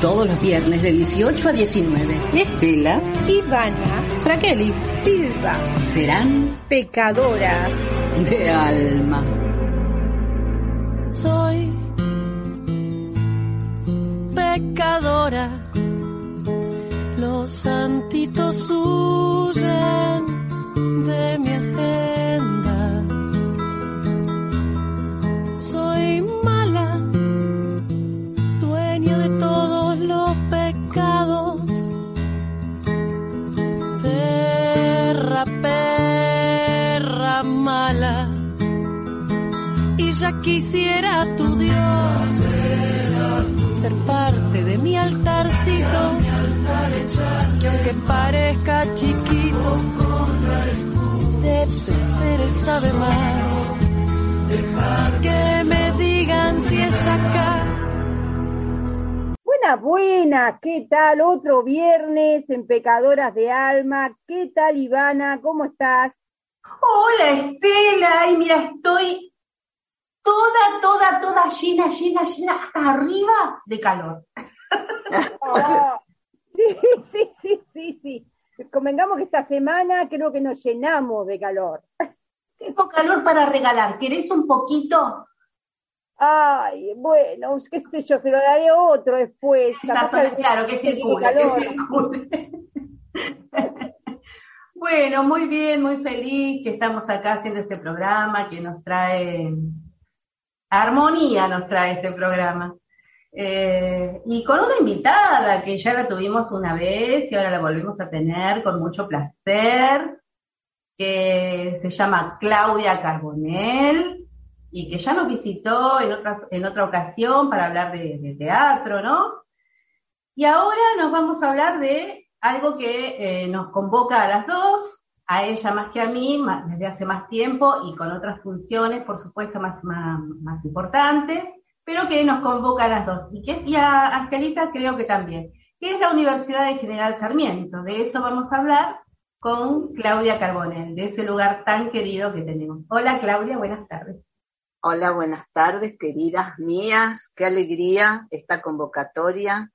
Todos los viernes de 18 a 19. Estela, Ivana, Fraqueli, Silva serán pecadoras. de alma. soy pecadora. Los santitos huyen quisiera tu Dios ser parte de mi altarcito que aunque parezca chiquito de seres sabe más que me digan si es acá Buena, buena, ¿qué tal? Otro viernes en Pecadoras de Alma. ¿Qué tal, Ivana? ¿Cómo estás? Hola Estela, y mira, estoy toda, toda, toda llena, llena, llena, hasta arriba de calor. Sí, sí, sí, sí, sí. Convengamos que esta semana creo que nos llenamos de calor. Tengo calor para regalar, ¿querés un poquito? Ay, bueno, qué sé yo, se lo daré otro después. Zona, claro, que calor. que circule. Bueno, muy bien, muy feliz que estamos acá haciendo este programa que nos trae armonía, nos trae este programa. Eh, y con una invitada que ya la tuvimos una vez y ahora la volvemos a tener con mucho placer, que se llama Claudia Carbonell y que ya nos visitó en, en otra ocasión para hablar de, de teatro, ¿no? Y ahora nos vamos a hablar de algo que eh, nos convoca a las dos, a ella más que a mí, desde hace más tiempo y con otras funciones, por supuesto, más, más, más importantes, pero que nos convoca a las dos. Y, que, y a Angelita creo que también, que es la Universidad de General Sarmiento. De eso vamos a hablar con Claudia Carbonell, de ese lugar tan querido que tenemos. Hola Claudia, buenas tardes. Hola, buenas tardes, queridas mías. Qué alegría esta convocatoria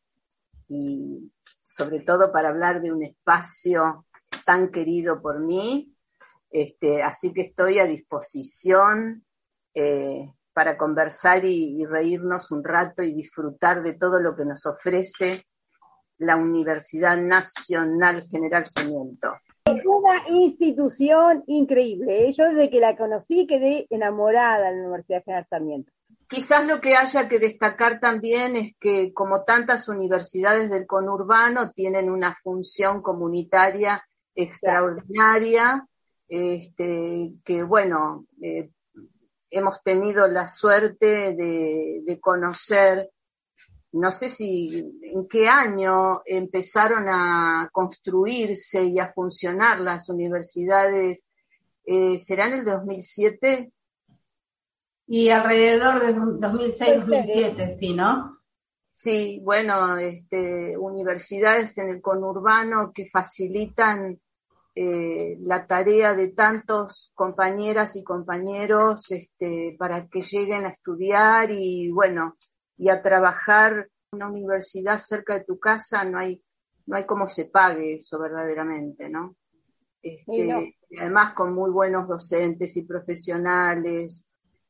y sobre todo para hablar de un espacio tan querido por mí. Este, así que estoy a disposición eh, para conversar y, y reírnos un rato y disfrutar de todo lo que nos ofrece la Universidad Nacional General Sarmiento. Una institución increíble. ¿eh? Yo desde que la conocí quedé enamorada de la Universidad General Sarmiento. Quizás lo que haya que destacar también es que, como tantas universidades del conurbano, tienen una función comunitaria extraordinaria, este, que bueno, eh, hemos tenido la suerte de, de conocer, no sé si en qué año empezaron a construirse y a funcionar las universidades, eh, ¿será en el 2007? Y alrededor de 2006-2007, sí, ¿no? Sí, bueno, este, universidades en el conurbano que facilitan eh, la tarea de tantos compañeras y compañeros este, para que lleguen a estudiar y bueno, y a trabajar en una universidad cerca de tu casa, no hay, no hay cómo se pague eso verdaderamente, ¿no? Este, no. y además con muy buenos docentes y profesionales.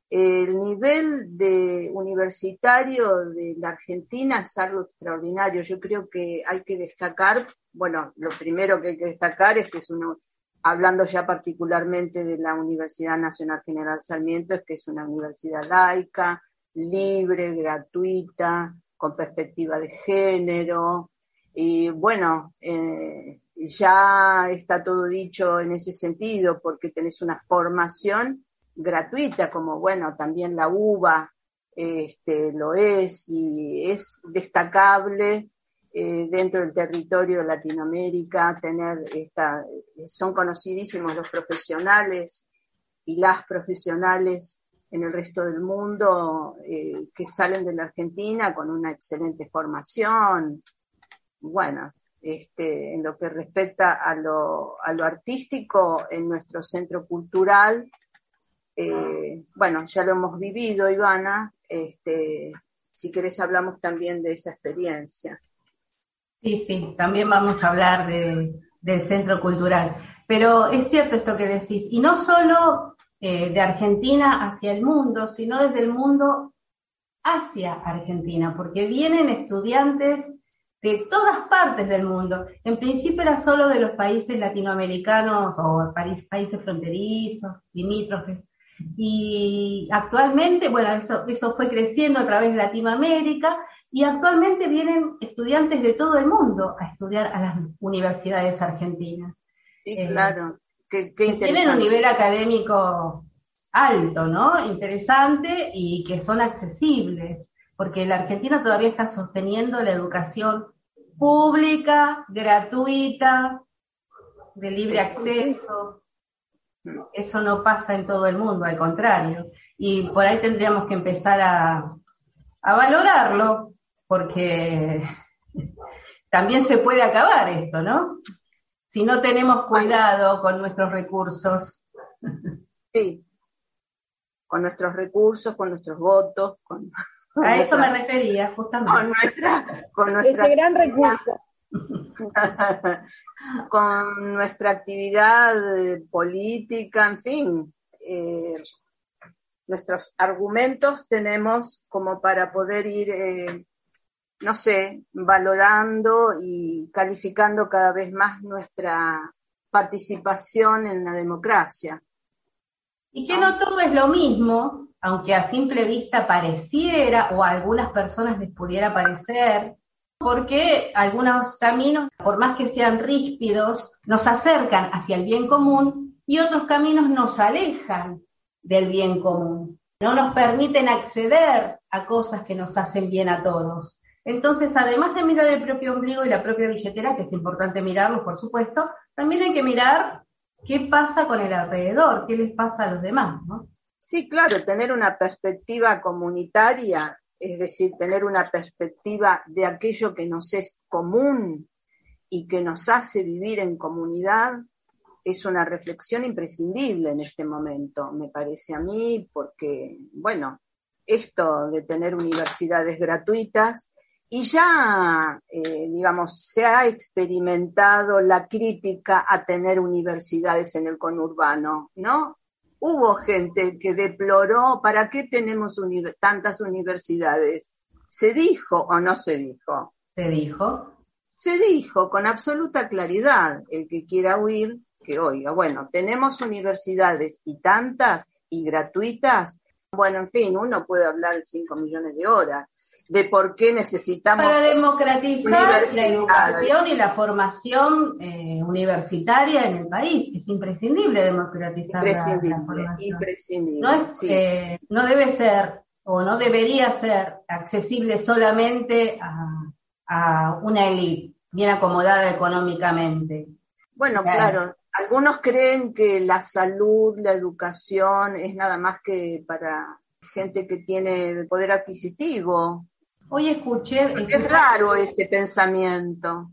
El nivel de universitario de la Argentina es algo extraordinario. Yo creo que hay que destacar, bueno, lo primero que hay que destacar es que es uno, hablando ya particularmente de la Universidad Nacional General Sarmiento, es que es una universidad laica, libre, gratuita, con perspectiva de género. Y bueno, eh, ya está todo dicho en ese sentido, porque tenés una formación gratuita, como bueno, también la UBA este, lo es y es destacable eh, dentro del territorio de Latinoamérica tener esta, son conocidísimos los profesionales y las profesionales en el resto del mundo eh, que salen de la Argentina con una excelente formación. Bueno, este, en lo que respecta a lo, a lo artístico, en nuestro centro cultural, eh, bueno, ya lo hemos vivido, Ivana, este, si querés hablamos también de esa experiencia. Sí, sí, también vamos a hablar del centro cultural. Pero es cierto esto que decís, y no solo eh, de Argentina hacia el mundo, sino desde el mundo hacia Argentina, porque vienen estudiantes de todas partes del mundo. En principio era solo de los países latinoamericanos o países fronterizos, limítrofes. Y actualmente, bueno, eso, eso fue creciendo a través de Latinoamérica y actualmente vienen estudiantes de todo el mundo a estudiar a las universidades argentinas. Sí, eh, claro. Qué, qué interesante. Tienen un nivel académico alto, ¿no? Interesante y que son accesibles, porque la Argentina todavía está sosteniendo la educación pública, gratuita, de libre acceso. Eso no pasa en todo el mundo, al contrario. Y por ahí tendríamos que empezar a, a valorarlo, porque también se puede acabar esto, ¿no? Si no tenemos cuidado con nuestros recursos. Sí, con nuestros recursos, con nuestros votos, con... a eso me refería, justamente. Con nuestra... Con nuestra Ese gran recurso. con nuestra actividad política, en fin, eh, nuestros argumentos tenemos como para poder ir eh, no sé, valorando y calificando cada vez más nuestra participación en la democracia. Y que no todo es lo mismo, aunque a simple vista pareciera o a algunas personas les pudiera parecer, porque algunos caminos, por más que sean ríspidos, nos acercan hacia el bien común y otros caminos nos alejan del bien común. No nos permiten acceder a cosas que nos hacen bien a todos. Entonces, además de mirar el propio ombligo y la propia billetera, que es importante mirarlo, por supuesto, también hay que mirar qué pasa con el alrededor, qué les pasa a los demás, ¿no? Sí, claro, tener una perspectiva comunitaria, es decir, tener una perspectiva de aquello que nos es común y que nos hace vivir en comunidad, es una reflexión imprescindible en este momento, me parece a mí, porque, bueno, esto de tener universidades gratuitas y ya, eh, digamos, se ha experimentado la crítica a tener universidades en el conurbano, ¿no? Hubo gente que deploró, ¿para qué tenemos tantas universidades? ¿Se dijo o no se dijo? Se dijo. Se dijo con absoluta claridad, el que quiera huir, que oiga, bueno, tenemos universidades y tantas y gratuitas, bueno, en fin, uno puede hablar cinco millones de horas, de por qué necesitamos. Para democratizar la educación y la formación eh, universitaria en el país. Es imprescindible democratizar imprescindible, la, formación. Imprescindible. No, es, no debe ser o no debería ser accesible solamente a, a una élite bien acomodada económicamente. Bueno, claro. Algunos creen que la salud, la educación es nada más que para gente que tiene poder adquisitivo. Hoy escuché... Es raro ese pensamiento.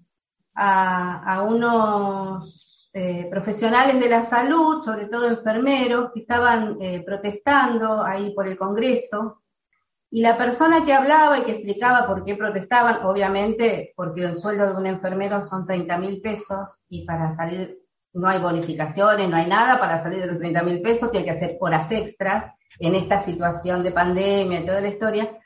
A, unos eh, profesionales de la salud, sobre todo enfermeros, que estaban eh, protestando ahí por el Congreso, y la persona que hablaba y que explicaba por qué protestaban, obviamente porque el sueldo de un enfermero son 30 mil pesos y para salir no hay bonificaciones, no hay nada, para salir de los 30 mil pesos tiene que hacer horas extras en esta situación de pandemia y toda la historia.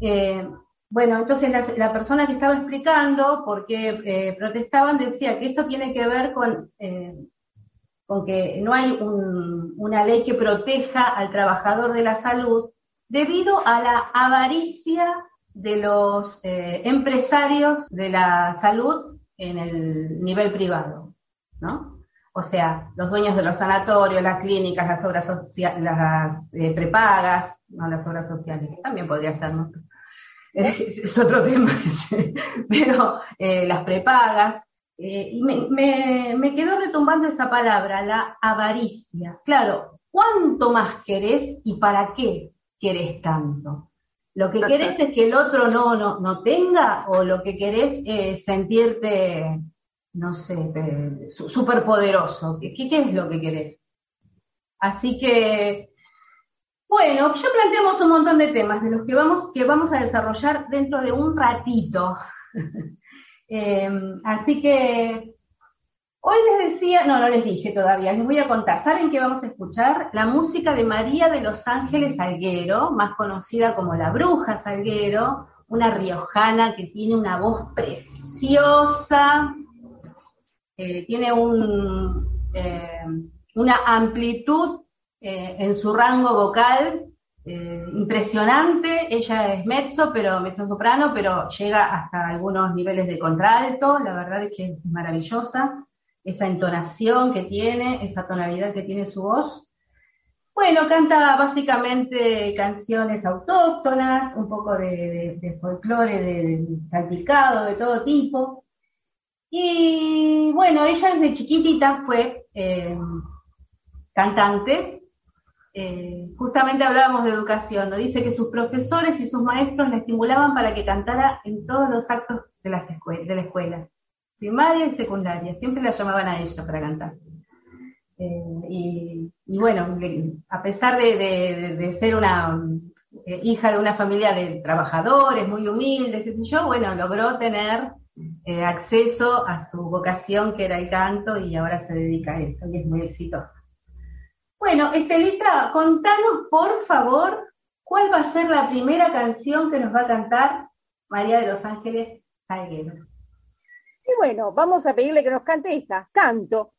Eh, bueno, entonces la, persona que estaba explicando por qué eh, protestaban decía que esto tiene que ver con, eh, con que no hay una ley que proteja al trabajador de la salud debido a la avaricia de los eh, empresarios de la salud en el nivel privado, ¿no? O sea, los dueños de los sanatorios, las clínicas, las obras sociales, las prepagas, no las obras sociales, también podría ser, ¿no? es, otro tema, pero eh, las prepagas, eh, y me, me, quedó retumbando esa palabra, la avaricia. Claro, ¿cuánto más querés y para qué querés tanto? ¿Lo que querés es que el otro no, no, no tenga o lo que querés es sentirte, no sé, súper poderoso? ¿Qué, ¿Qué es lo que querés? Así que Bueno, ya planteamos un montón de temas de los que vamos, que vamos a desarrollar dentro de un ratito. Eh, así que hoy les decía, no, no les dije todavía, les voy a contar. ¿Saben qué vamos a escuchar? La música de María de los Ángeles Salguero, más conocida como la Bruja Salguero, una riojana que tiene una voz preciosa, eh, tiene eh, una amplitud eh, en su rango vocal eh, impresionante. Ella es mezzo, pero mezzo soprano, pero llega hasta algunos niveles de contralto. La verdad es que es maravillosa esa entonación que tiene, esa tonalidad que tiene su voz. Bueno, canta básicamente canciones autóctonas, un poco de, folclore, de, salpicado, de todo tipo. Y bueno, ella desde chiquitita fue eh, cantante, eh, justamente hablábamos de educación, ¿no? dice que sus profesores y sus maestros la estimulaban para que cantara en todos los actos de la, de la escuela, primaria y secundaria, siempre la llamaban a ella para cantar. Eh, y, bueno, a pesar de, ser una eh, hija de una familia de trabajadores muy humildes, qué sé yo, bueno, logró tener acceso a su vocación que era el canto y ahora se dedica a eso y es muy exitosa. Bueno, Estelita, contanos por favor cuál va a ser la primera canción que nos va a cantar María de los Ángeles Salguero. Y bueno, vamos a pedirle que nos cante esa, canto.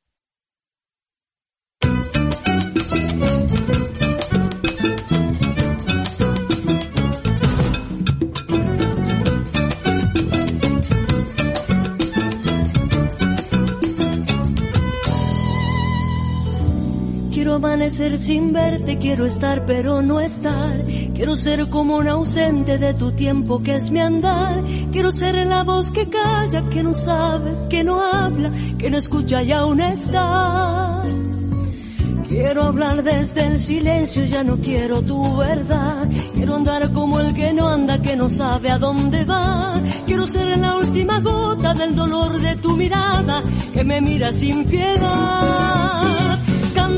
Amanecer sin verte, quiero estar pero no estar. Quiero ser como un ausente de tu tiempo que es mi andar. Quiero ser la voz que calla, que no sabe, que no habla, que no escucha y aún está. Quiero hablar desde el silencio, ya no quiero tu verdad. Quiero andar como el que no anda, que no sabe a dónde va. Quiero ser la última gota del dolor de tu mirada, que me mira sin piedad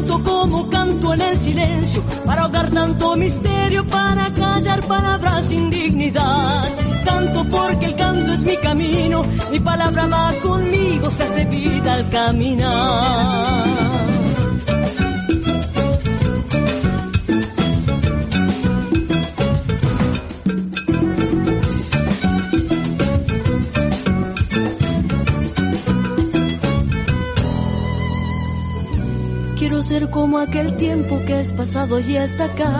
canto como canto en el silencio, para ahogar tanto misterio, para callar palabras sin dignidad. Canto porque el canto es mi camino, mi palabra va conmigo, se hace vida al caminar. Ser como aquel tiempo que es pasado y está acá.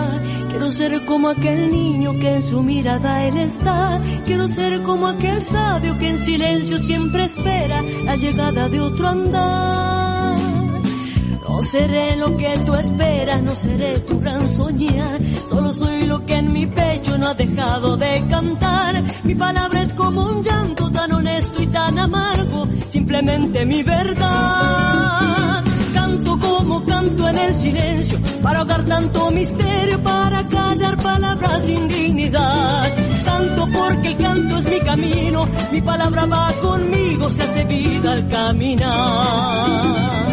Quiero ser como aquel niño que en su mirada él está. Quiero ser como aquel sabio que en silencio siempre espera la llegada de otro andar. No seré lo que tú esperas, no seré tu gran soñar. Solo soy lo que en mi pecho no ha dejado de cantar. Mi palabra es como un llanto tan honesto y tan amargo, simplemente mi verdad canto en el silencio, para ahogar tanto misterio, para callar palabras sin dignidad. Canto porque el canto es mi camino, mi palabra va conmigo, se hace vida al caminar.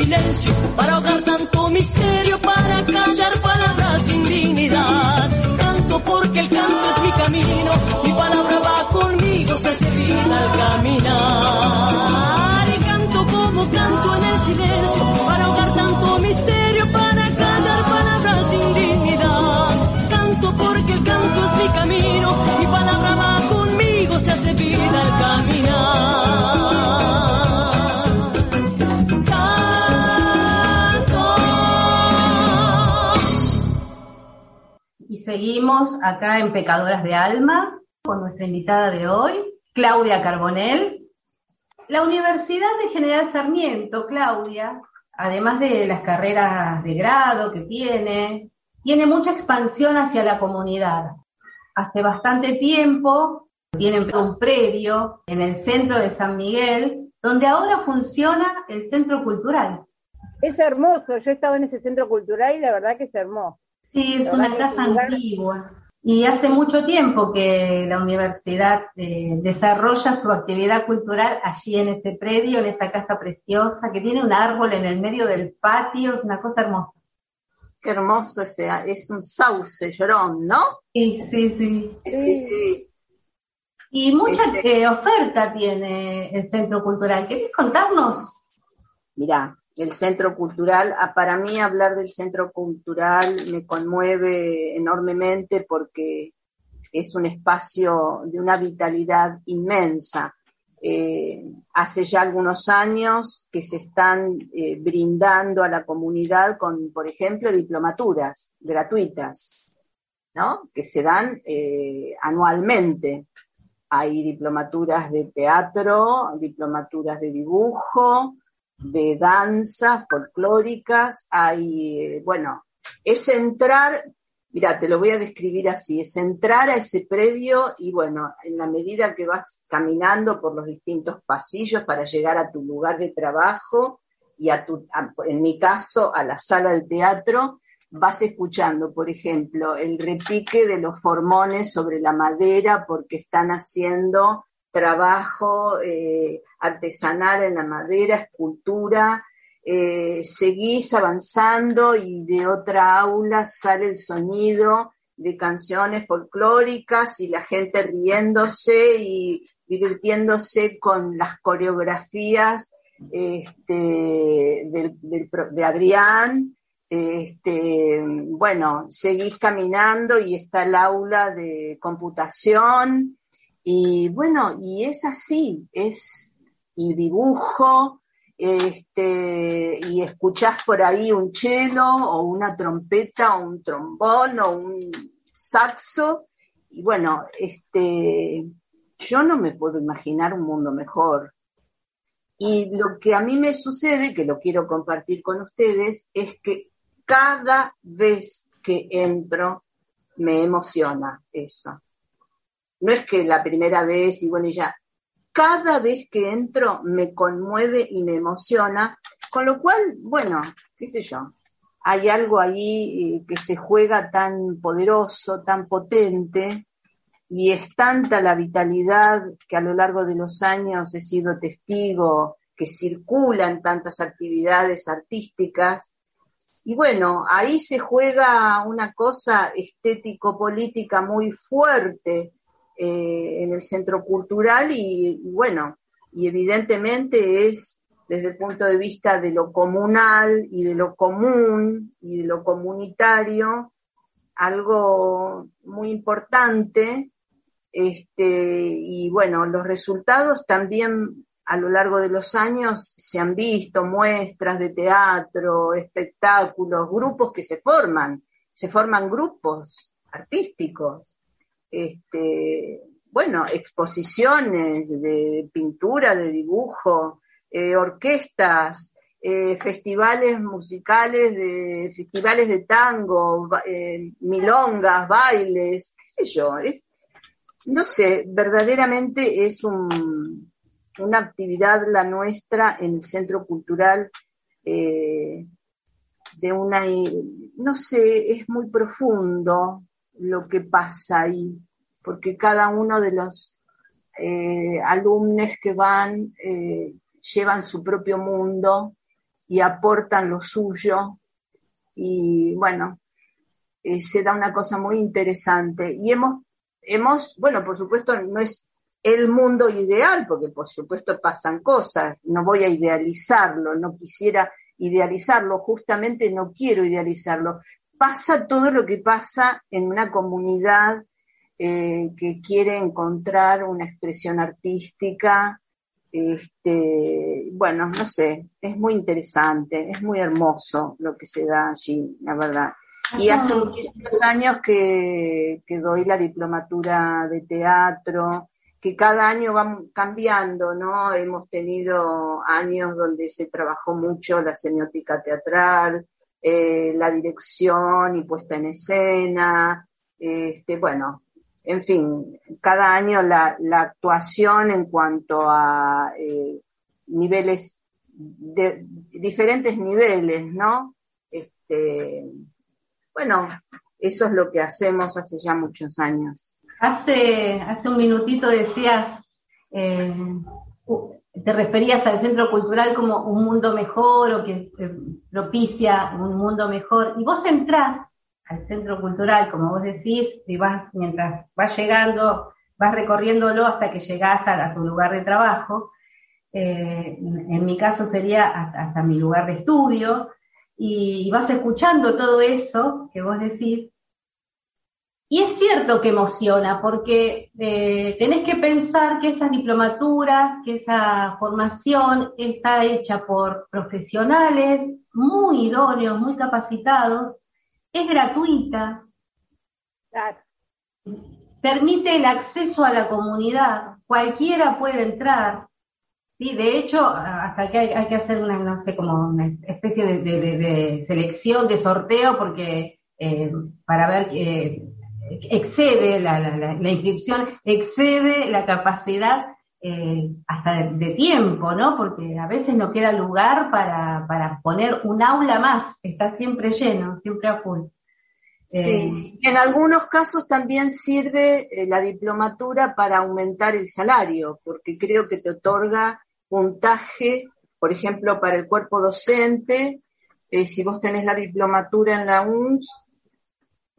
Silencio, para ahogar Seguimos acá en Pecadoras de Alma con nuestra invitada de hoy, Claudia Carbonell. La Universidad de General Sarmiento, Claudia, además de las carreras de grado que tiene, tiene mucha expansión hacia la comunidad. Hace bastante tiempo tienen un predio en el centro de San Miguel, donde ahora funciona el centro cultural. Es hermoso, yo he estado en ese centro cultural y la verdad que es hermoso. Sí, es una casa antigua. Y hace mucho tiempo que la universidad eh, desarrolla su actividad cultural allí en ese predio, en esa casa preciosa, que tiene un árbol en el medio del patio, es una cosa hermosa. Qué hermoso ese, es un sauce llorón, ¿no? Sí, sí, sí. Sí, sí. Y mucha eh, oferta tiene el Centro Cultural. ¿Querés contarnos? Mirá, el Centro Cultural, ah, para mí hablar del Centro Cultural me conmueve enormemente porque es un espacio de una vitalidad inmensa. Eh, hace ya algunos años que se están eh, brindando a la comunidad con, por ejemplo, diplomaturas gratuitas, ¿no? Que se dan eh, anualmente. Hay diplomaturas de teatro, diplomaturas de dibujo, de danza folclóricas, hay, bueno, es entrar, mira, te lo voy a describir así, es entrar a ese predio y bueno, en la medida que vas caminando por los distintos pasillos para llegar a tu lugar de trabajo y a tu, en mi caso, a la sala de teatro, vas escuchando, por ejemplo, el repique de los formones sobre la madera porque están haciendo trabajo eh, artesanal en la madera, escultura, eh, seguís avanzando y de otra aula sale el sonido de canciones folclóricas y la gente riéndose y divirtiéndose con las coreografías este, de Adrián. Este, bueno, seguís caminando y está el aula de computación y bueno, y es así, es y dibujo, este, y escuchás por ahí un cello o una trompeta o un trombón o un saxo, y bueno, este, yo no me puedo imaginar un mundo mejor. Y lo que a mí me sucede, que lo quiero compartir con ustedes, es que cada vez que entro me emociona eso no es que la primera vez y bueno, ya, cada vez que entro me conmueve y me emociona, con lo cual, bueno, qué sé yo, hay algo ahí eh, que se juega tan poderoso, tan potente, y es tanta la vitalidad que a lo largo de los años he sido testigo que circulan tantas actividades artísticas. Y bueno, ahí se juega una cosa estético-política muy fuerte, eh, en el centro cultural y, bueno, y evidentemente es desde el punto de vista de lo comunal y de lo común y de lo comunitario, algo muy importante. Este, y bueno, los resultados también a lo largo de los años se han visto, muestras de teatro, espectáculos, grupos que se forman, se forman grupos artísticos este, bueno, exposiciones de pintura, de dibujo, eh, orquestas, eh, festivales musicales, festivales de tango, eh, milongas, bailes, qué sé yo, es, no sé, verdaderamente es un, una actividad la nuestra en el Centro Cultural de una, no sé, es muy profundo, lo que pasa ahí, porque cada uno de los eh, alumnos que van eh, llevan su propio mundo y aportan lo suyo. Y bueno, eh, se da una cosa muy interesante. Y hemos, hemos, bueno, por supuesto no es el mundo ideal, porque por supuesto pasan cosas, no voy a idealizarlo, no quisiera idealizarlo, justamente no quiero idealizarlo, pasa todo lo que pasa en una comunidad eh, que quiere encontrar una expresión artística. Este, bueno, no sé, es muy interesante, es muy hermoso lo que se da allí, la verdad. Y hace muchísimos años que, que doy la diplomatura de teatro, que cada año va cambiando, ¿no? Hemos tenido años donde se trabajó mucho la semiótica teatral, eh, la dirección y puesta en escena, este, bueno, en fin, cada año la, actuación en cuanto a eh, niveles de diferentes niveles, ¿no? Este, bueno, eso es lo que hacemos hace ya muchos años. Hace, hace un minutito decías, eh, te referías al centro cultural como un mundo mejor o que eh, propicia un mundo mejor, y vos entrás al centro cultural, como vos decís, y vas, mientras vas llegando, vas recorriéndolo hasta que llegás a, tu lugar de trabajo, eh, en mi caso sería hasta, mi lugar de estudio, y vas escuchando todo eso que vos decís, y es cierto que emociona, porque eh, tenés que pensar que esas diplomaturas, que esa formación está hecha por profesionales muy idóneos, muy capacitados, es gratuita, permite el acceso a la comunidad, cualquiera puede entrar. ¿sí? De hecho, hasta que hay, que hacer una, no sé, como una especie de, selección, de sorteo, porque eh, para ver... Eh, excede la, la, inscripción, excede la capacidad eh, hasta de, tiempo, ¿no? Porque a veces no queda lugar para, para poner un aula más, está siempre lleno, siempre a full. Sí. Eh, en algunos casos también sirve eh, la diplomatura para aumentar el salario, porque creo que te otorga puntaje, por ejemplo, para el cuerpo docente, si vos tenés la diplomatura en la UNS,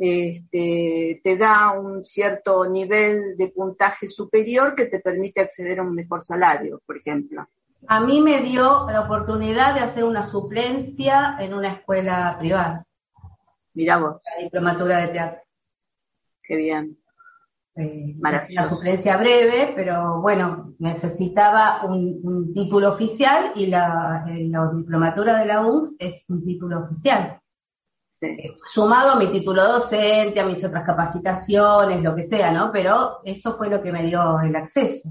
este, te da un cierto nivel de puntaje superior que te permite acceder a un mejor salario, por ejemplo. A mí me dio la oportunidad de hacer una suplencia en una escuela privada. Mira vos. La diplomatura de teatro. Qué bien. Eh, una suplencia breve, pero bueno, necesitaba un, título oficial y la, eh, la diplomatura de la UNS es un título oficial. Sumado a mi título docente, a mis otras capacitaciones, lo que sea, ¿no? Pero eso fue lo que me dio el acceso.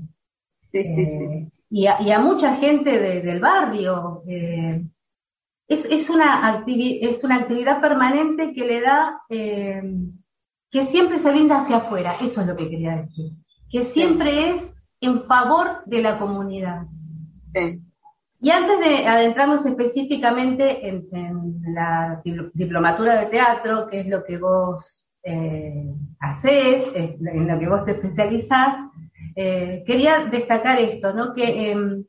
Sí, sí, sí. Eh, y, a, mucha gente del barrio. Eh, es, una es una actividad permanente que le da, eh, que siempre se brinda hacia afuera. Eso es lo que quería decir. Que siempre es en favor de la comunidad. Sí. Y antes de adentrarnos específicamente en, la diplomatura de teatro, que es lo que vos eh, hacés, en lo que vos te especializás, eh, quería destacar esto, ¿no? Que em,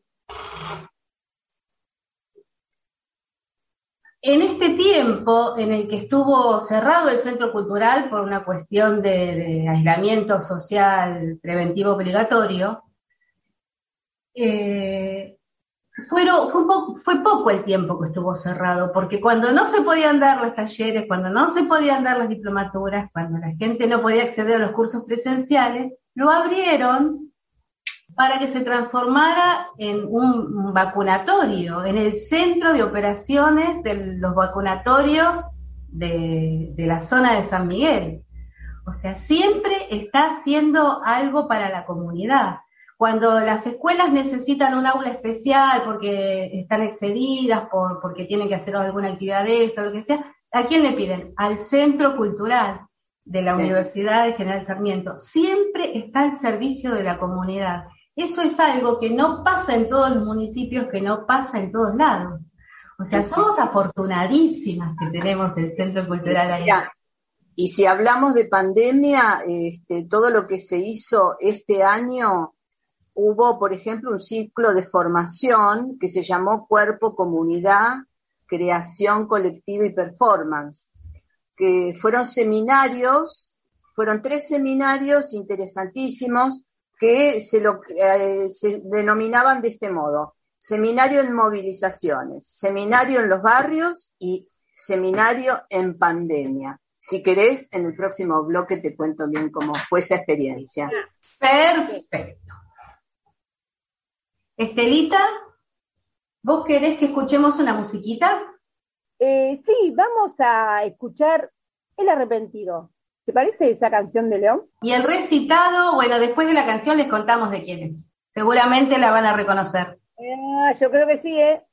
en este tiempo en el que estuvo cerrado el centro cultural por una cuestión de, aislamiento social preventivo obligatorio, eh, fueron, fue, poco, el tiempo que estuvo cerrado, porque cuando no se podían dar los talleres, cuando no se podían dar las diplomaturas, cuando la gente no podía acceder a los cursos presenciales, lo abrieron para que se transformara en un vacunatorio, en el centro de operaciones de los vacunatorios de la zona de San Miguel. O sea, siempre está haciendo algo para la comunidad. Cuando las escuelas necesitan un aula especial porque están excedidas, por, porque tienen que hacer alguna actividad de esto, lo que sea, ¿a quién le piden? Al Centro Cultural de la Universidad de General Sarmiento. Siempre está al servicio de la comunidad. Eso es algo que no pasa en todos los municipios, que no pasa en todos lados. O sea, somos afortunadísimas que tenemos el Centro Cultural ahí. Y si hablamos de pandemia, este, todo lo que se hizo este año hubo, por ejemplo, un ciclo de formación que se llamó Cuerpo, Comunidad, Creación Colectiva y Performance, que fueron seminarios, fueron tres seminarios interesantísimos que se, eh, se denominaban de este modo, seminario en movilizaciones, seminario en los barrios y seminario en pandemia. Si querés, en el próximo bloque te cuento bien cómo fue esa experiencia. Perfecto. Estelita, ¿vos querés que escuchemos una musiquita? Eh, sí, vamos a escuchar El Arrepentido. ¿Te parece esa canción de León? Y el recitado, bueno, después de la canción les contamos de quién es. Seguramente la van a reconocer. Ah, yo creo que sí, ¿eh?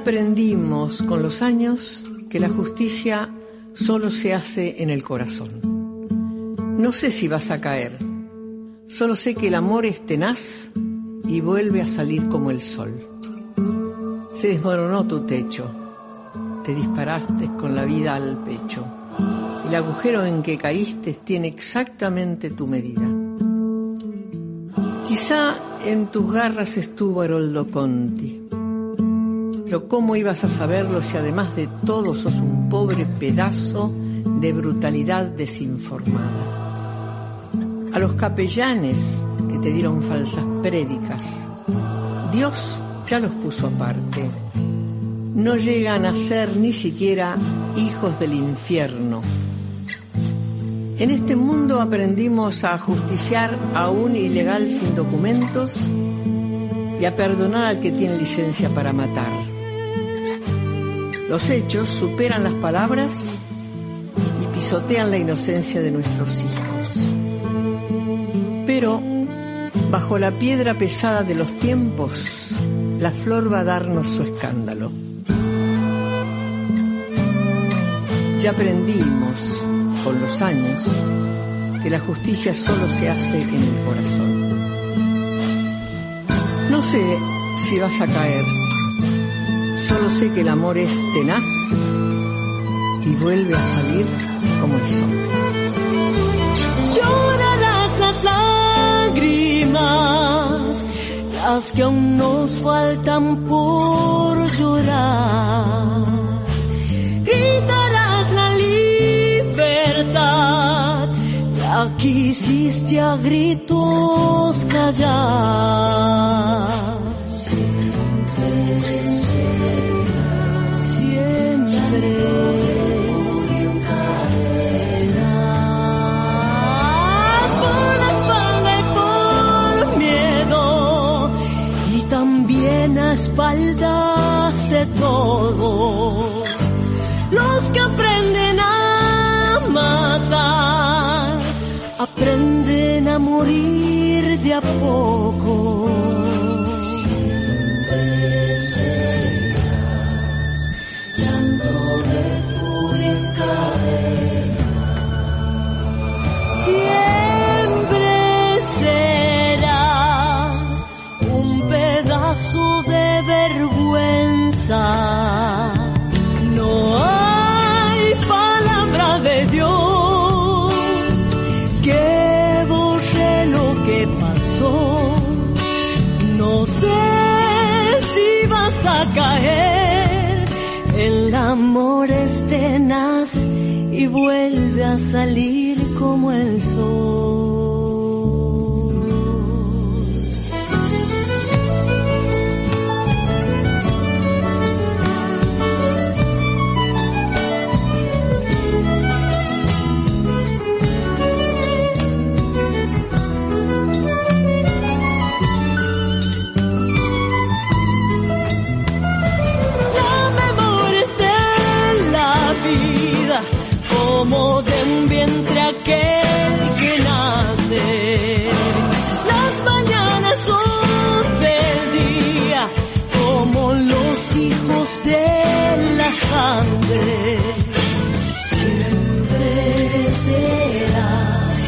Aprendimos con los años que la justicia solo se hace en el corazón. No sé si vas a caer, solo sé que el amor es tenaz y vuelve a salir como el sol. Se desmoronó tu techo, te disparaste con la vida al pecho. El agujero en que caíste tiene exactamente tu medida. Quizá en tus garras estuvo Haroldo Conti. Pero ¿cómo ibas a saberlo si además de todo sos un pobre pedazo de brutalidad desinformada? A los capellanes que te dieron falsas prédicas, Dios ya los puso aparte. No llegan a ser ni siquiera hijos del infierno. En este mundo aprendimos a justiciar a un ilegal sin documentos y a perdonar al que tiene licencia para matar. Los hechos superan las palabras y pisotean la inocencia de nuestros hijos. Pero, bajo la piedra pesada de los tiempos, la flor va a darnos su escándalo. Ya aprendimos con los años que la justicia solo se hace en el corazón. No sé si vas a caer, solo sé que el amor es tenaz y vuelve a salir como el sol. Llorarás las lágrimas, las que aún nos faltan por llorar. Gritarás la libertad, la quisiste a gritos callar. Morir de a poco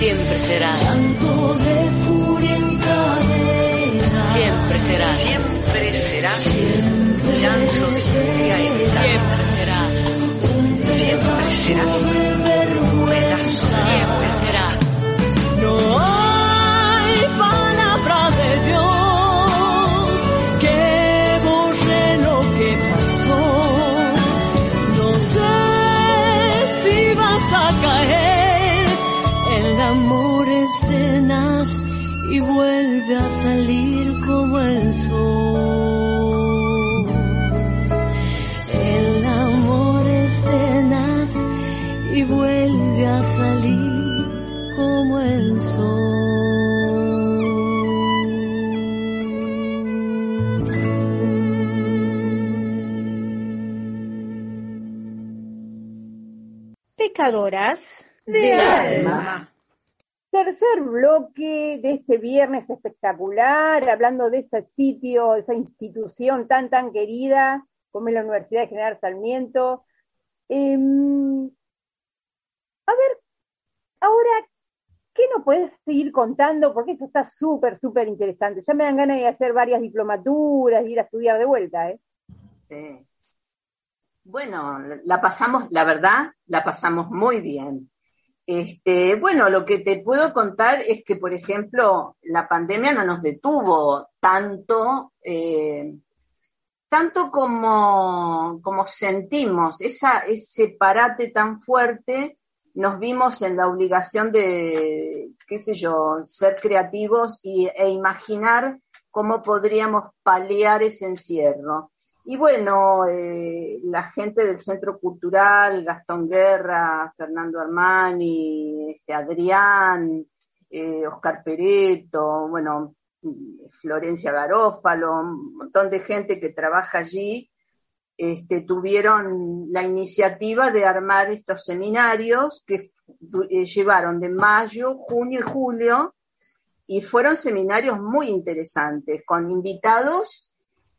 Siempre será, llanto de furia en cadena. siempre será, siempre será, llanto de furia en siempre será, siempre será, pedazo, De alma. Tercer bloque de este viernes espectacular, hablando de ese sitio, esa institución tan, tan querida como es la Universidad de General Sarmiento. Em, a ver, ahora, ¿qué nos puedes seguir contando? Porque esto está súper, súper interesante. Ya me dan ganas de hacer varias diplomaturas, y ir a estudiar de vuelta, ¿eh? Sí. Bueno, la pasamos, la verdad, la pasamos muy bien. Este, bueno, lo que te puedo contar es que, por ejemplo, la pandemia no nos detuvo tanto, eh, tanto como, como sentimos esa, ese parate tan fuerte, nos vimos en la obligación de, qué sé yo, ser creativos y, e imaginar cómo podríamos paliar ese encierro. Y bueno, eh, la gente del Centro Cultural, Gastón Guerra, Fernando Armani, este, Adrián, eh, Oscar Pereto, bueno, Florencia Garófalo, un montón de gente que trabaja allí, este, tuvieron la iniciativa de armar estos seminarios que eh, llevaron de mayo, junio y julio, y fueron seminarios muy interesantes, con invitados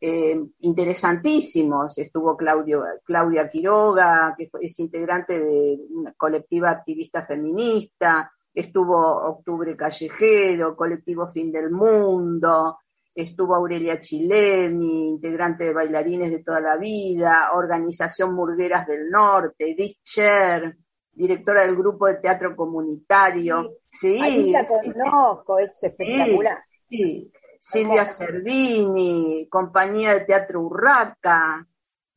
eh, interesantísimos. Estuvo Claudio, Claudia Quiroga, que es integrante de una colectiva activista feminista, estuvo Octubre Callejero, colectivo Fin del Mundo, estuvo Aurelia Chileni, integrante de Bailarines de toda la vida, Organización Murgueras del Norte, Edith Cher, directora del grupo de teatro comunitario. Sí, la conozco, es espectacular. sí. Silvia Cervini, compañía de teatro Urraca,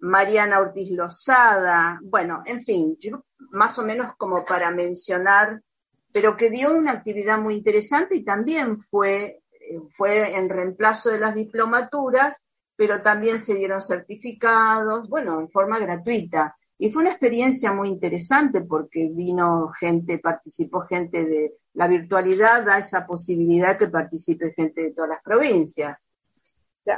Mariana Ortiz Lozada, bueno, en fin, más o menos como para mencionar, pero que dio una actividad muy interesante y también fue, eh, fue en reemplazo de las diplomaturas, pero también se dieron certificados, bueno, en forma gratuita. Y fue una experiencia muy interesante porque vino gente, participó gente de la virtualidad, da esa posibilidad que participe gente de todas las provincias.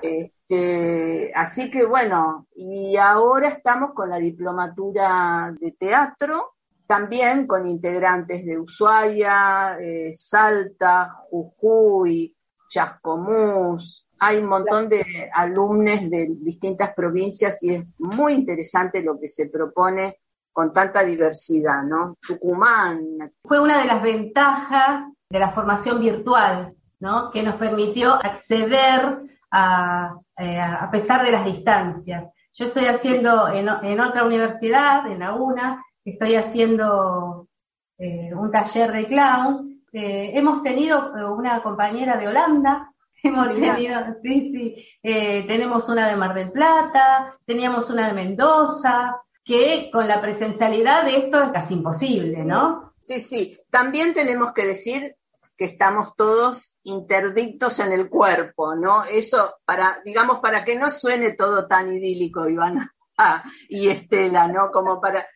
Este, así que bueno, y ahora estamos con la diplomatura de teatro, también con integrantes de Ushuaia, eh, Salta, Jujuy, Chascomús, hay un montón de alumnos de distintas provincias y es muy interesante lo que se propone con tanta diversidad, ¿no? Tucumán. Fue una de las ventajas de la formación virtual, ¿no? Que nos permitió acceder a, eh, a pesar de las distancias. Yo estoy haciendo en, en otra universidad, en la UNA, estoy haciendo eh, un taller de clown. Eh, hemos tenido una compañera de Holanda Hemos tenido, sí, sí, tenemos una de Mar del Plata, teníamos una de Mendoza, que con la presencialidad de esto es casi imposible, ¿no? Sí, sí. También tenemos que decir que estamos todos interdictos en el cuerpo, ¿no? Eso para, digamos, para que no suene todo tan idílico, Ivana y Estela, ¿no? Como para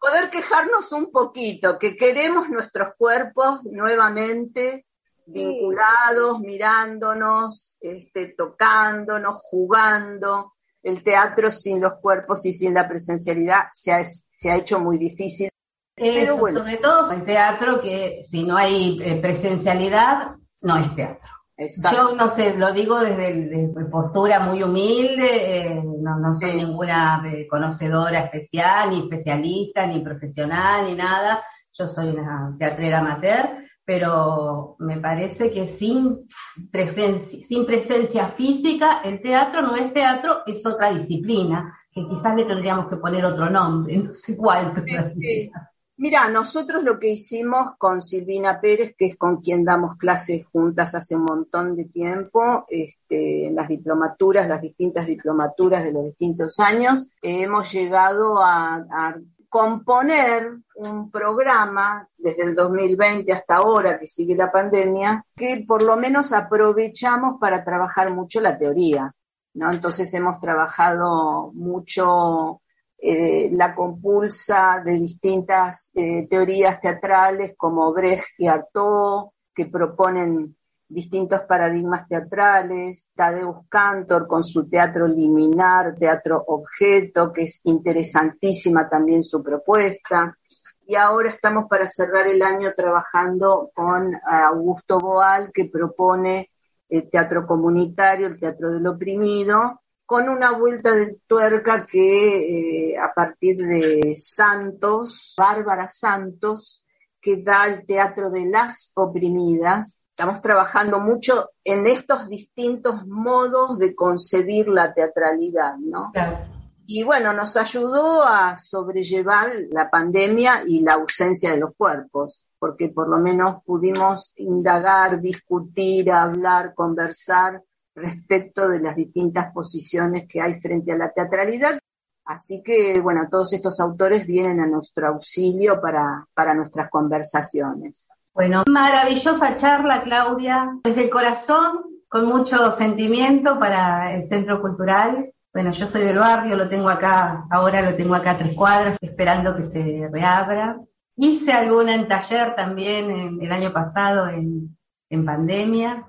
poder quejarnos un poquito, que queremos nuestros cuerpos nuevamente vinculados, mirándonos, este, tocándonos, jugando. El teatro sin los cuerpos y sin la presencialidad se ha, se ha hecho muy difícil. Pero bueno. Sobre todo el teatro que si no hay eh, presencialidad, no es teatro. Yo no sé, lo digo desde, postura muy humilde, eh, no, no, soy ninguna eh, conocedora especial, ni especialista, ni profesional, ni nada. Yo soy una teatrera amateur, pero me parece que sin presencia, sin presencia física, el teatro no es teatro, es otra disciplina, que quizás le tendríamos que poner otro nombre, no sé cuál. Mira, nosotros lo que hicimos con Silvina Pérez, que es con quien damos clases juntas hace un montón de tiempo, este, en las diplomaturas, las distintas diplomaturas de los distintos años, hemos llegado a componer un programa desde el 2020 hasta ahora que sigue la pandemia, que por lo menos aprovechamos para trabajar mucho la teoría, ¿no? Entonces hemos trabajado mucho eh, la compulsa de distintas eh, teorías teatrales como Brecht y Artaud, que proponen distintos paradigmas teatrales, Tadeusz Cantor con su teatro liminar, teatro objeto, que es interesantísima también su propuesta. Y ahora estamos para cerrar el año trabajando con Augusto Boal, que propone el teatro comunitario, el teatro del oprimido, con una vuelta de tuerca que eh, a partir de Santos, Bárbara Santos, que da el Teatro de las Oprimidas. Estamos trabajando mucho en estos distintos modos de concebir la teatralidad, ¿no? Claro. Y bueno, nos ayudó a sobrellevar la pandemia y la ausencia de los cuerpos, porque por lo menos pudimos indagar, discutir, hablar, conversar respecto de las distintas posiciones que hay frente a la teatralidad. Así que, bueno, todos estos autores vienen a nuestro auxilio para, para nuestras conversaciones. Bueno, maravillosa charla, Claudia, desde el corazón, con mucho sentimiento para el Centro Cultural. Bueno, yo soy del barrio, lo tengo acá, ahora lo tengo acá a tres cuadras, esperando que se reabra. Hice alguna en taller también en- el año pasado en, en pandemia,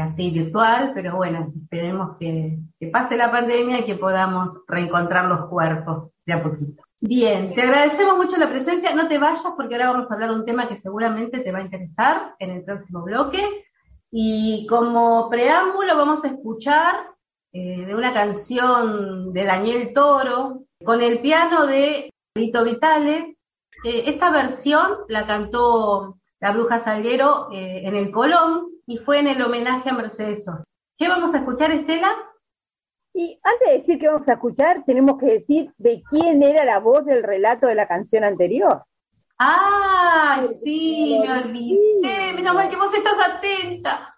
así virtual, pero bueno, esperemos que, que pase la pandemia y que podamos reencontrar los cuerpos de a poquito. Bien, te agradecemos mucho la presencia. No te vayas porque ahora vamos a hablar de un tema que seguramente te va a interesar en el próximo bloque. Y como preámbulo vamos a escuchar eh, de una canción de Daniel Toro con el piano de Vito Vitale. Eh, esta versión la cantó la Bruja Salguero eh, en el Colón y fue en el homenaje a Mercedes Sosa. ¿Qué vamos a escuchar, Estela? Y antes de decir que vamos a escuchar, tenemos que decir de quién era la voz del relato de la canción anterior. ¡Ah! Sí, me olvidé. Menos mal que vos estás atenta.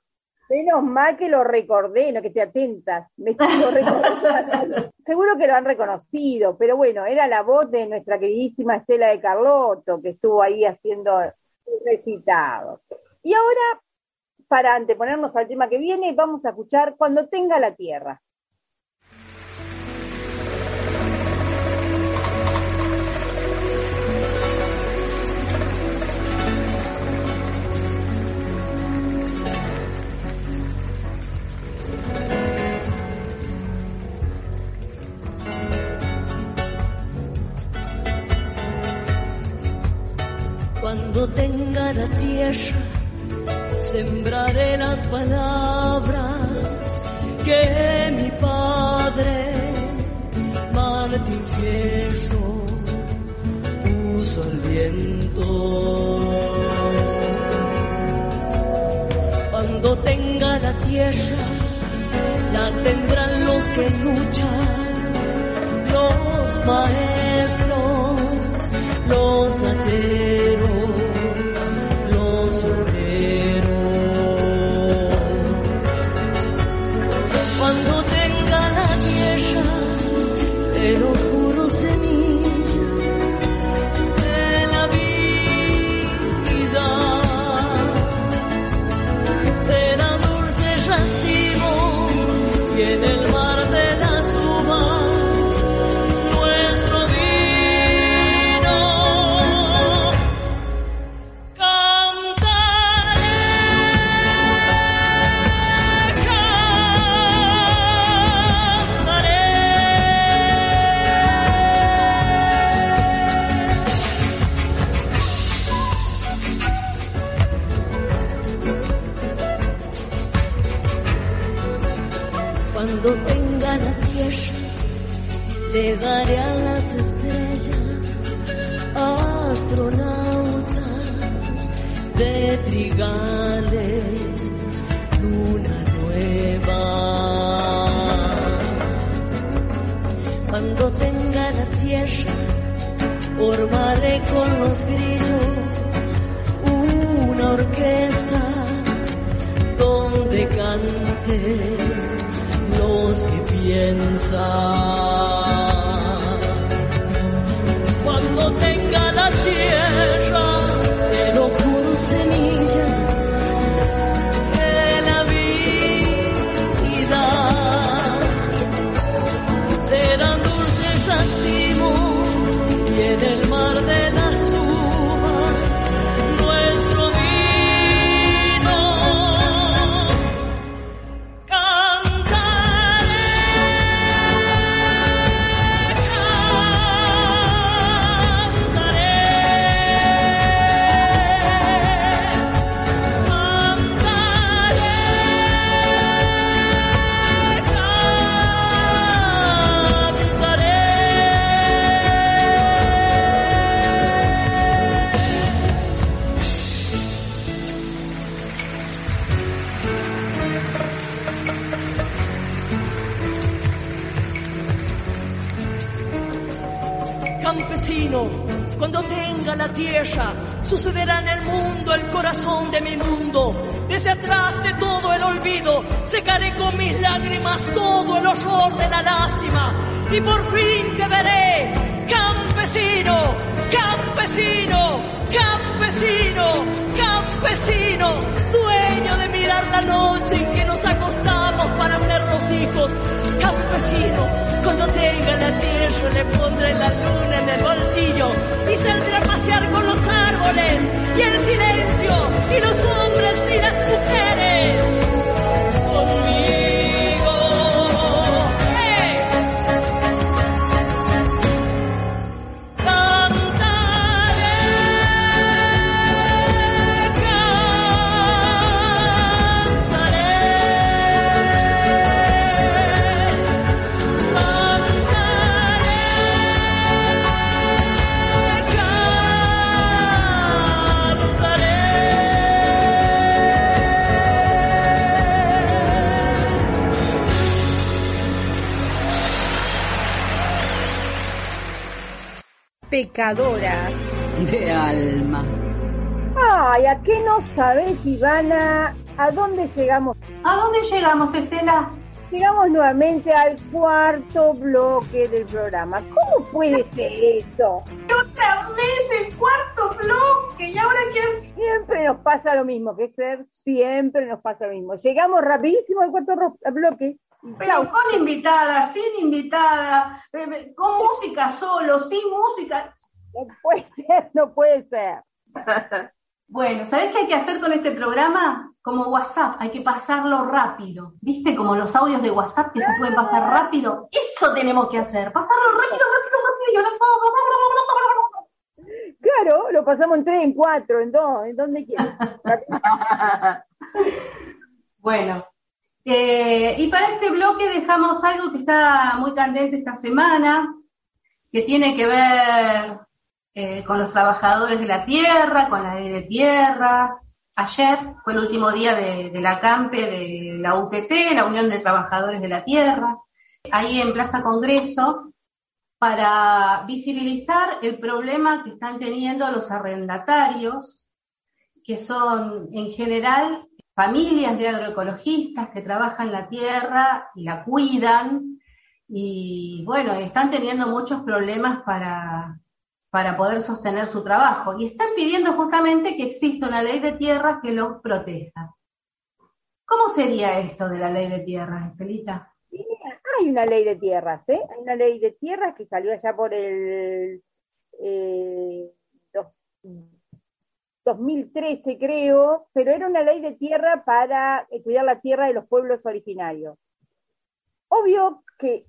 Menos mal que lo recordé, no que te atentas. Me. Seguro que lo han reconocido, pero bueno, era la voz de nuestra queridísima Estela de Carlotto, que estuvo ahí haciendo un recitado. Y ahora, para anteponernos al tema que viene, vamos a escuchar Cuando tenga la tierra. Cuando tenga la tierra, sembraré las palabras que mi padre, Martín Fierro, puso al viento. Cuando tenga la tierra, la tendrán los que luchan, los maestros, los hacheros, los Pecadoras. De alma. Ay, ¿a qué no sabés, Ivana? ¿A dónde llegamos? ¿A dónde llegamos, Estela? Llegamos nuevamente al cuarto bloque del programa. ¿Cómo puede ser esto? Otra vez el cuarto bloque. ¿Y ahora qué Siempre nos pasa lo mismo, que ser siempre nos pasa lo mismo. Llegamos rapidísimo al cuarto bloque. Pero con invitada, sin invitada, eh, con música solo, sin música. No puede ser, no puede ser. Bueno, ¿sabés qué hay que hacer con este programa? Como WhatsApp, hay que pasarlo rápido. ¿Viste? Como los audios de WhatsApp que se pueden pasar rápido. Eso tenemos que hacer. Pasarlo rápido, rápido, rápido. Y ahora- Claro, lo pasamos en tres, en cuatro, en dos, en donde quieras. Bueno, eh, y para este bloque dejamos algo que está muy candente esta semana, que tiene que ver eh, con los trabajadores de la tierra, con la ley de tierra. Ayer fue el último día de, de la CAMPE de la UTT, la Unión de Trabajadores de la Tierra, ahí en Plaza Congreso, para visibilizar el problema que están teniendo los arrendatarios, que son en general familias de agroecologistas que trabajan la tierra y la cuidan y bueno, están teniendo muchos problemas para, para poder sostener su trabajo y están pidiendo justamente que exista una ley de tierras que los proteja. ¿Cómo sería esto de la ley de tierras, Estelita? Hay una ley de tierras, ¿eh? Hay una ley de tierras que salió allá por el eh, 2013, creo, pero era una ley de tierra para eh, cuidar la tierra de los pueblos originarios. Obvio que,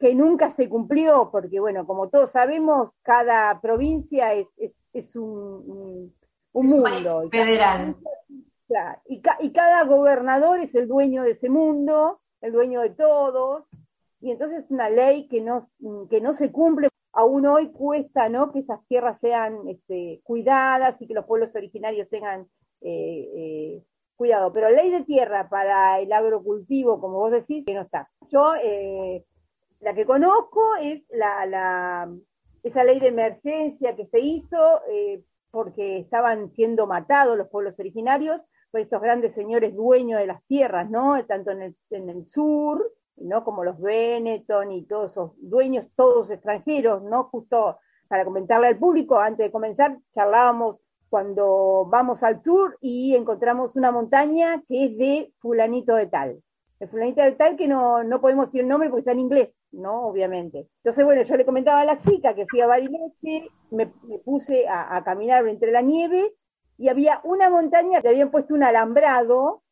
que nunca se cumplió, porque, bueno, como todos sabemos, cada provincia es, es, es un, un- mundo. federal. Claro, y, ca- y cada gobernador es el dueño de ese mundo, el dueño de todos, y entonces es una ley que no, que no se cumple. Aún hoy cuesta ¿no? que esas tierras sean este, cuidadas y que los pueblos originarios tengan eh, eh, cuidado. Pero ley de tierra para el agrocultivo, como vos decís, que no está. Yo, eh, la que conozco es la, la, esa ley de emergencia que se hizo porque estaban siendo matados los pueblos originarios por estos grandes señores dueños de las tierras, ¿no? Tanto en el, en el sur, ¿no? Como los Benetton y todos esos dueños, todos extranjeros, ¿no? Justo para comentarle al público, antes de comenzar, charlábamos cuando vamos al sur y encontramos una montaña que es de fulanito de tal. El fulanito de tal que no, no podemos decir el nombre porque está en inglés, ¿no? Obviamente. Entonces, bueno, yo le comentaba a la chica que fui a Bariloche, me, me puse a, a caminar entre la nieve y había una montaña que habían puesto un alambrado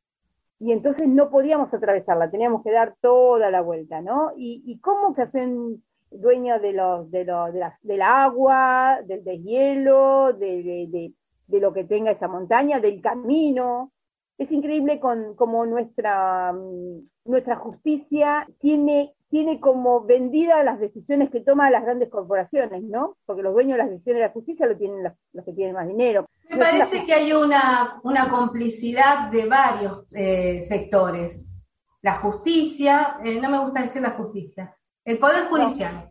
y entonces no podíamos atravesarla, teníamos que dar toda la vuelta, ¿no? ¿Y, y cómo se hacen dueños de los, de los, de las, del agua, del deshielo, de, de, de, de lo que tenga esa montaña, del camino? Es increíble con, como nuestra, mm, nuestra justicia tiene, tiene como vendida las decisiones que toman las grandes corporaciones, ¿no? Porque los dueños de las decisiones de la justicia lo tienen los, los que tienen más dinero. Me No parece que hay una, una complicidad de varios eh, sectores. La justicia, eh, no me gusta decir la justicia, el Poder Judicial.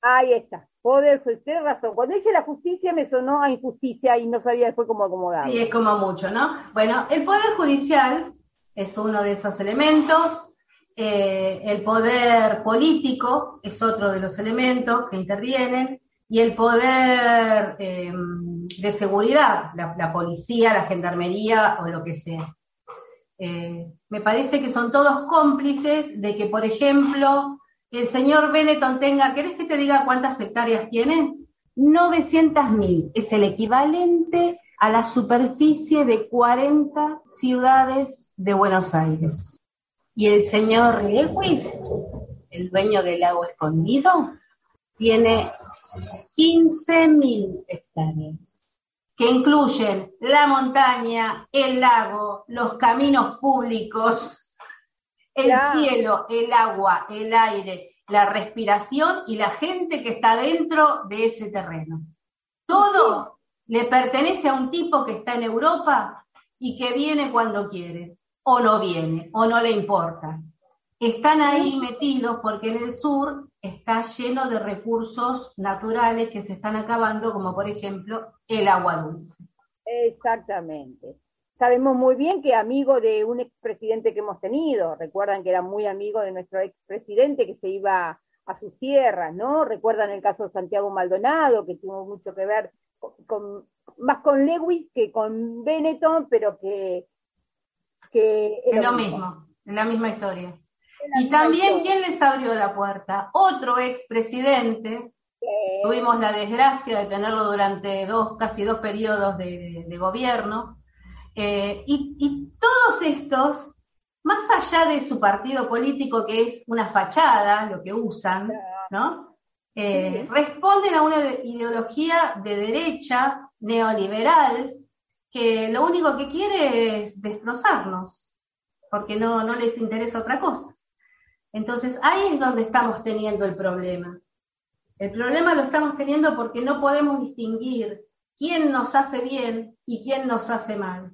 Ahí está. Poder, tienes razón. Cuando dije la justicia me sonó a injusticia y no sabía después cómo acomodar. Sí, es como mucho, ¿no? Bueno, el poder judicial es uno de esos elementos. Eh, el poder político es otro de los elementos que intervienen. Y el poder eh, de seguridad, la, policía, la gendarmería o lo que sea. Eh, me parece que son todos cómplices de que, por ejemplo, el señor Benetton tenga, ¿querés que te diga cuántas hectáreas tiene? 900.000, es el equivalente a la superficie de 40 ciudades de Buenos Aires. Y el señor Lewis, el dueño del lago escondido, tiene 15.000 hectáreas, que incluyen la montaña, el lago, los caminos públicos, el cielo, el agua, el aire, la respiración y la gente que está dentro de ese terreno. Todo le pertenece a un tipo que está en Europa y que viene cuando quiere, o no viene, o no le importa. Están ahí metidos porque en el sur está lleno de recursos naturales que se están acabando, como por ejemplo el agua dulce. Exactamente. Sabemos muy bien que amigo de un expresidente que hemos tenido, recuerdan que era muy amigo de nuestro expresidente que se iba a sus tierras, ¿no? Recuerdan el caso de Santiago Maldonado, que tuvo mucho que ver con, más con Lewis que con Benetton, pero que... que es lo mismo, es la misma historia. Y también, ¿quién les abrió la puerta? Otro expresidente. Tuvimos la desgracia de tenerlo durante dos, casi dos periodos de, gobierno. Eh, y, todos estos, más allá de su partido político, que es una fachada, lo que usan, ¿no? Eh, responden a una ideología de derecha neoliberal que lo único que quiere es destrozarnos, porque no, no les interesa otra cosa. Entonces ahí es donde estamos teniendo el problema. El problema lo estamos teniendo porque no podemos distinguir quién nos hace bien y quién nos hace mal.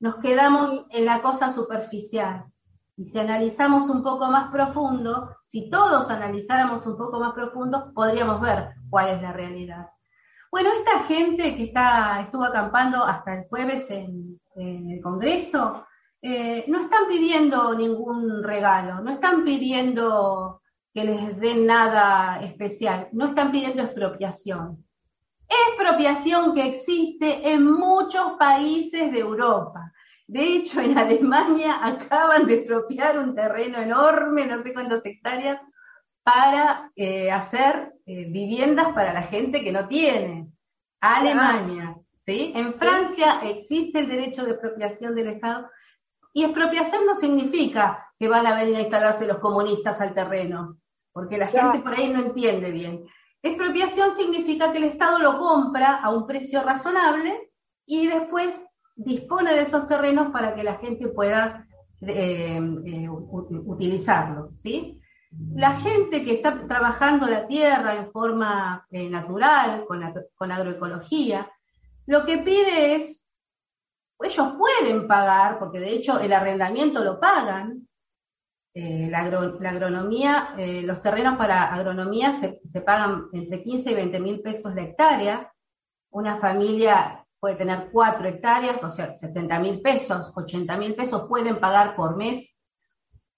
Nos quedamos en la cosa superficial. Y si analizamos un poco más profundo, si todos analizáramos un poco más profundo, podríamos ver cuál es la realidad. Bueno, esta gente que está, estuvo acampando hasta el jueves en el Congreso, eh, no están pidiendo ningún regalo, no están pidiendo que les den nada especial, no están pidiendo expropiación. Expropiación que existe en muchos países de Europa. De hecho, en Alemania acaban de expropiar un terreno enorme, no sé cuántas hectáreas, para eh, hacer eh, viviendas para la gente que no tiene. Alemania, ¿sí? En Francia existe el derecho de expropiación del Estado y expropiación no significa que van a venir a instalarse los comunistas al terreno, porque la gente por ahí no entiende bien. Expropiación significa que el Estado lo compra a un precio razonable y después dispone de esos terrenos para que la gente pueda eh, eh, utilizarlo, ¿sí? La gente que está trabajando la tierra en forma eh, natural, con, con agroecología, lo que pide es ellos pueden pagar, porque de hecho el arrendamiento lo pagan, eh, la, agronomía, eh, los terrenos para agronomía se, pagan entre 15 y 20 mil pesos la hectárea, una familia puede tener 4 hectáreas, o sea, 60 mil pesos, 80 mil pesos pueden pagar por mes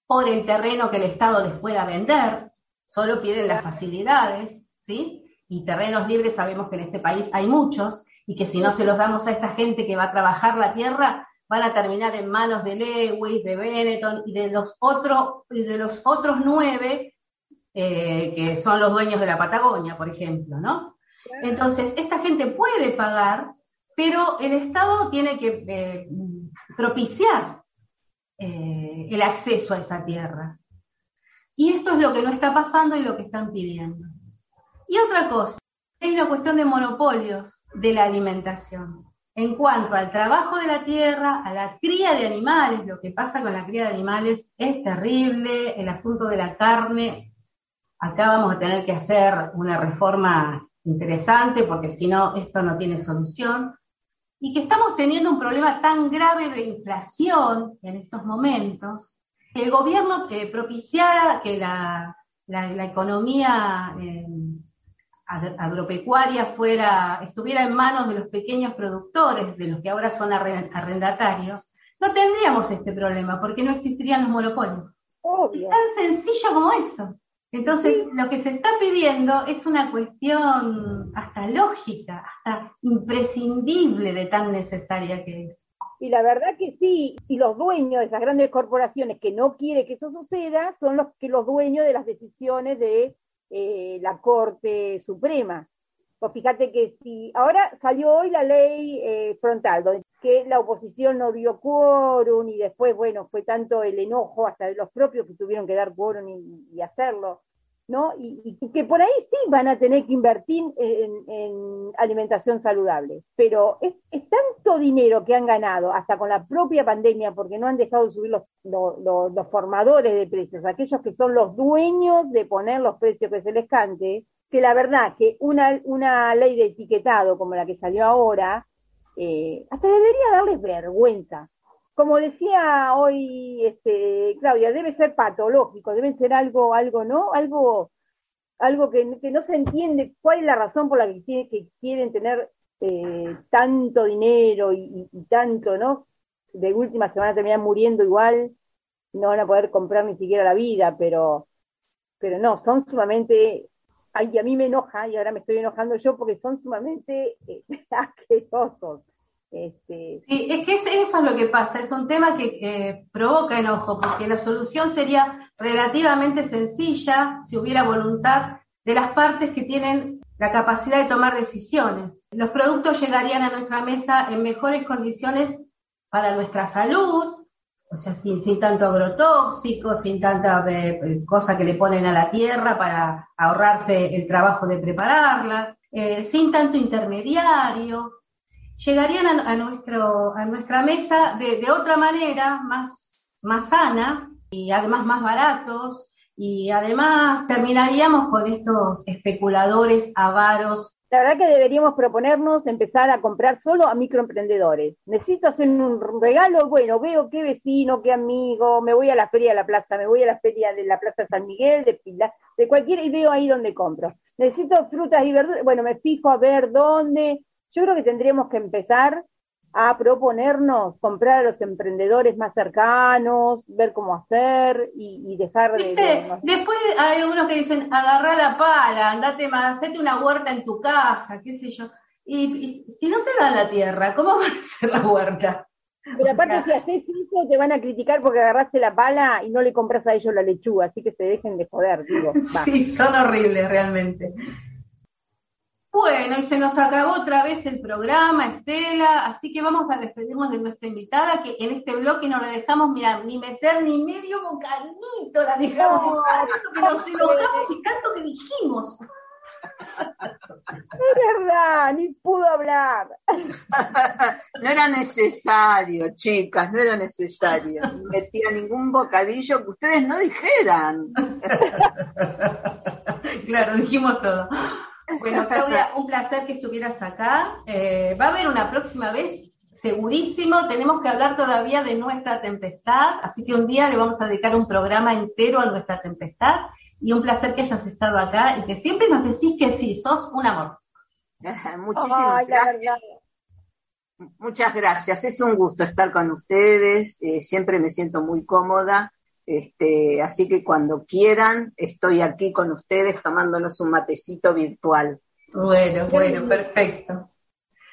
por el terreno que el Estado les pueda vender, solo piden las facilidades, ¿sí? Y terrenos libres sabemos que en este país hay muchos, y que si no se los damos a esta gente que va a trabajar la tierra, van a terminar en manos de Lewis, de Benetton y de los, otros de los otros nueve eh, que son los dueños de la Patagonia, por ejemplo, ¿no? Entonces, esta gente puede pagar, pero el Estado tiene que eh, propiciar eh, el acceso a esa tierra. Y esto es lo que no está pasando y lo que están pidiendo. Y otra cosa, es la cuestión de monopolios de la alimentación. En cuanto al trabajo de la tierra, a la cría de animales, lo que pasa con la cría de animales es terrible, el asunto de la carne, acá vamos a tener que hacer una reforma interesante porque si no, esto no tiene solución. Y que estamos teniendo un problema tan grave de inflación en estos momentos, que el gobierno propiciara que la, economía... Eh, agropecuaria fuera, estuviera en manos de los pequeños productores, de los que ahora son arrendatarios, no tendríamos este problema, porque no existirían los monopolios. Es tan sencillo como eso. Entonces, lo que se está pidiendo es una cuestión hasta lógica, hasta imprescindible de tan necesaria que es. Y la verdad que sí, y los dueños de esas grandes corporaciones que no quieren que eso suceda son los que los dueños de las decisiones de eh, la Corte Suprema. Pues fíjate que si ahora salió hoy la ley eh, frontal, donde que la oposición no dio quórum y después, bueno, fue tanto el enojo hasta de los propios que tuvieron que dar quórum y hacerlo. ¿No? Y, que por ahí sí van a tener que invertir en, alimentación saludable. Pero es, tanto dinero que han ganado, hasta con la propia pandemia, porque no han dejado de subir los, los, formadores de precios, aquellos que son los dueños de poner los precios que se les cante, que la verdad que una, una ley de etiquetado como la que salió ahora, eh, hasta debería darles vergüenza como decía hoy este, Claudia, debe ser patológico, debe ser algo, algo, ¿no? Algo, algo que, no se entiende cuál es la razón por la que, que quieren tener eh, tanto dinero y, tanto, ¿no? De última se van a terminar muriendo igual, no van a poder comprar ni siquiera la vida, pero, pero no, son sumamente, ay, a mí me enoja, y ahora me estoy enojando yo porque son sumamente eh, asquerosos. Este... Sí, es que eso es lo que pasa, es un tema que provoca enojo, porque la solución sería relativamente sencilla si hubiera voluntad de las partes que tienen la capacidad de tomar decisiones. Los productos llegarían a nuestra mesa en mejores condiciones para nuestra salud, o sea, sin, tanto agrotóxico, sin tanta eh, eh, cosa que le ponen a la tierra para ahorrarse el trabajo de prepararla, eh, sin tanto intermediario, llegarían a, nuestro, a nuestra mesa de, otra manera, más, más sana y además más baratos, y además terminaríamos con estos especuladores avaros. La verdad que deberíamos proponernos empezar a comprar solo a microemprendedores. Necesito hacer un regalo, bueno, veo qué vecino, qué amigo, me voy a la feria de la plaza, me voy a la feria de la plaza San Miguel, de Pilar, de cualquiera, y veo ahí donde compro. Necesito frutas y verduras, bueno, me fijo a ver dónde, yo creo que tendríamos que empezar a proponernos comprar a los emprendedores más cercanos, ver cómo hacer y, dejar de, Después hay unos que dicen, agarra la pala, andate más, hacete una huerta en tu casa, qué sé yo. Y, si no te dan la tierra, ¿cómo va a ser la huerta? Pero aparte, si haces eso, te van a criticar porque agarraste la pala y no le compras a ellos la lechuga, así que se dejen de joder, digo. Sí, son horribles realmente. Bueno, y se nos acabó otra vez el programa, Estela, así que vamos a despedirnos de nuestra invitada, que en este bloque no le dejamos, mira, ni meter ni medio bocadito, la dejamos no, que nos enojamos y tanto que dijimos. Es verdad, ni pudo hablar. No era necesario, chicas, no era necesario. No metía ningún bocadillo que ustedes no dijeran. Claro, dijimos todo. Bueno, Claudia, un placer que estuvieras acá. Eh, va a haber una próxima vez, segurísimo. Tenemos que hablar todavía de nuestra tempestad, así que un día le vamos a dedicar un programa entero a nuestra tempestad. Y un placer que hayas estado acá y que siempre nos decís que sí, sos un amor. Muchísimas gracias. Muchas gracias. Es un gusto estar con ustedes. Eh, siempre me siento muy cómoda este, así que cuando quieran, estoy aquí con ustedes tomándonos un matecito virtual. Bueno, bueno, perfecto.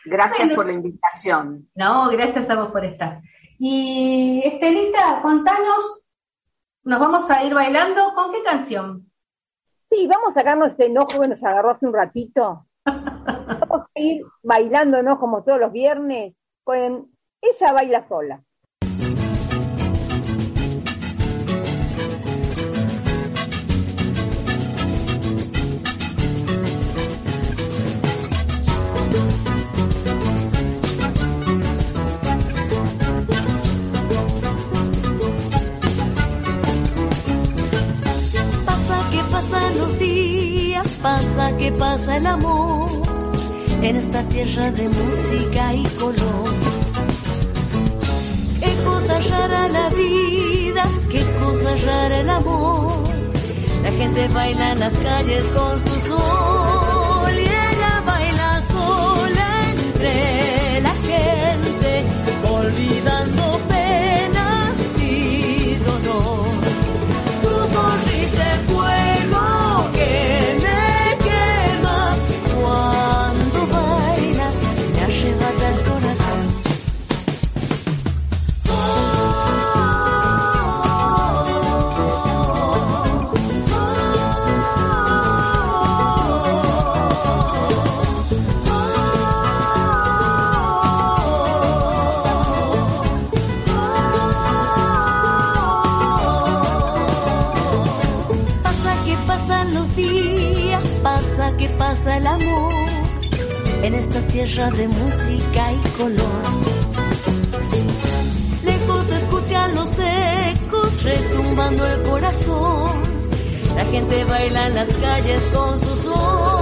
Gracias por la invitación. No, gracias a vos por estar. Y Estelita, contanos, nos vamos a ir bailando, ¿con qué canción? Sí, vamos a sacarnos ese enojo que nos agarró hace un ratito. vamos a ir bailando, ¿no? Como todos los viernes, con Ella baila sola. Pasa, que pasa el amor en esta tierra de música y color. Qué cosa rara la vida, qué cosa rara el amor. La gente baila en las calles con su sol. Tierra de música y color. Lejos escuchan los ecos retumbando el corazón. La gente baila en las calles con sus ojos.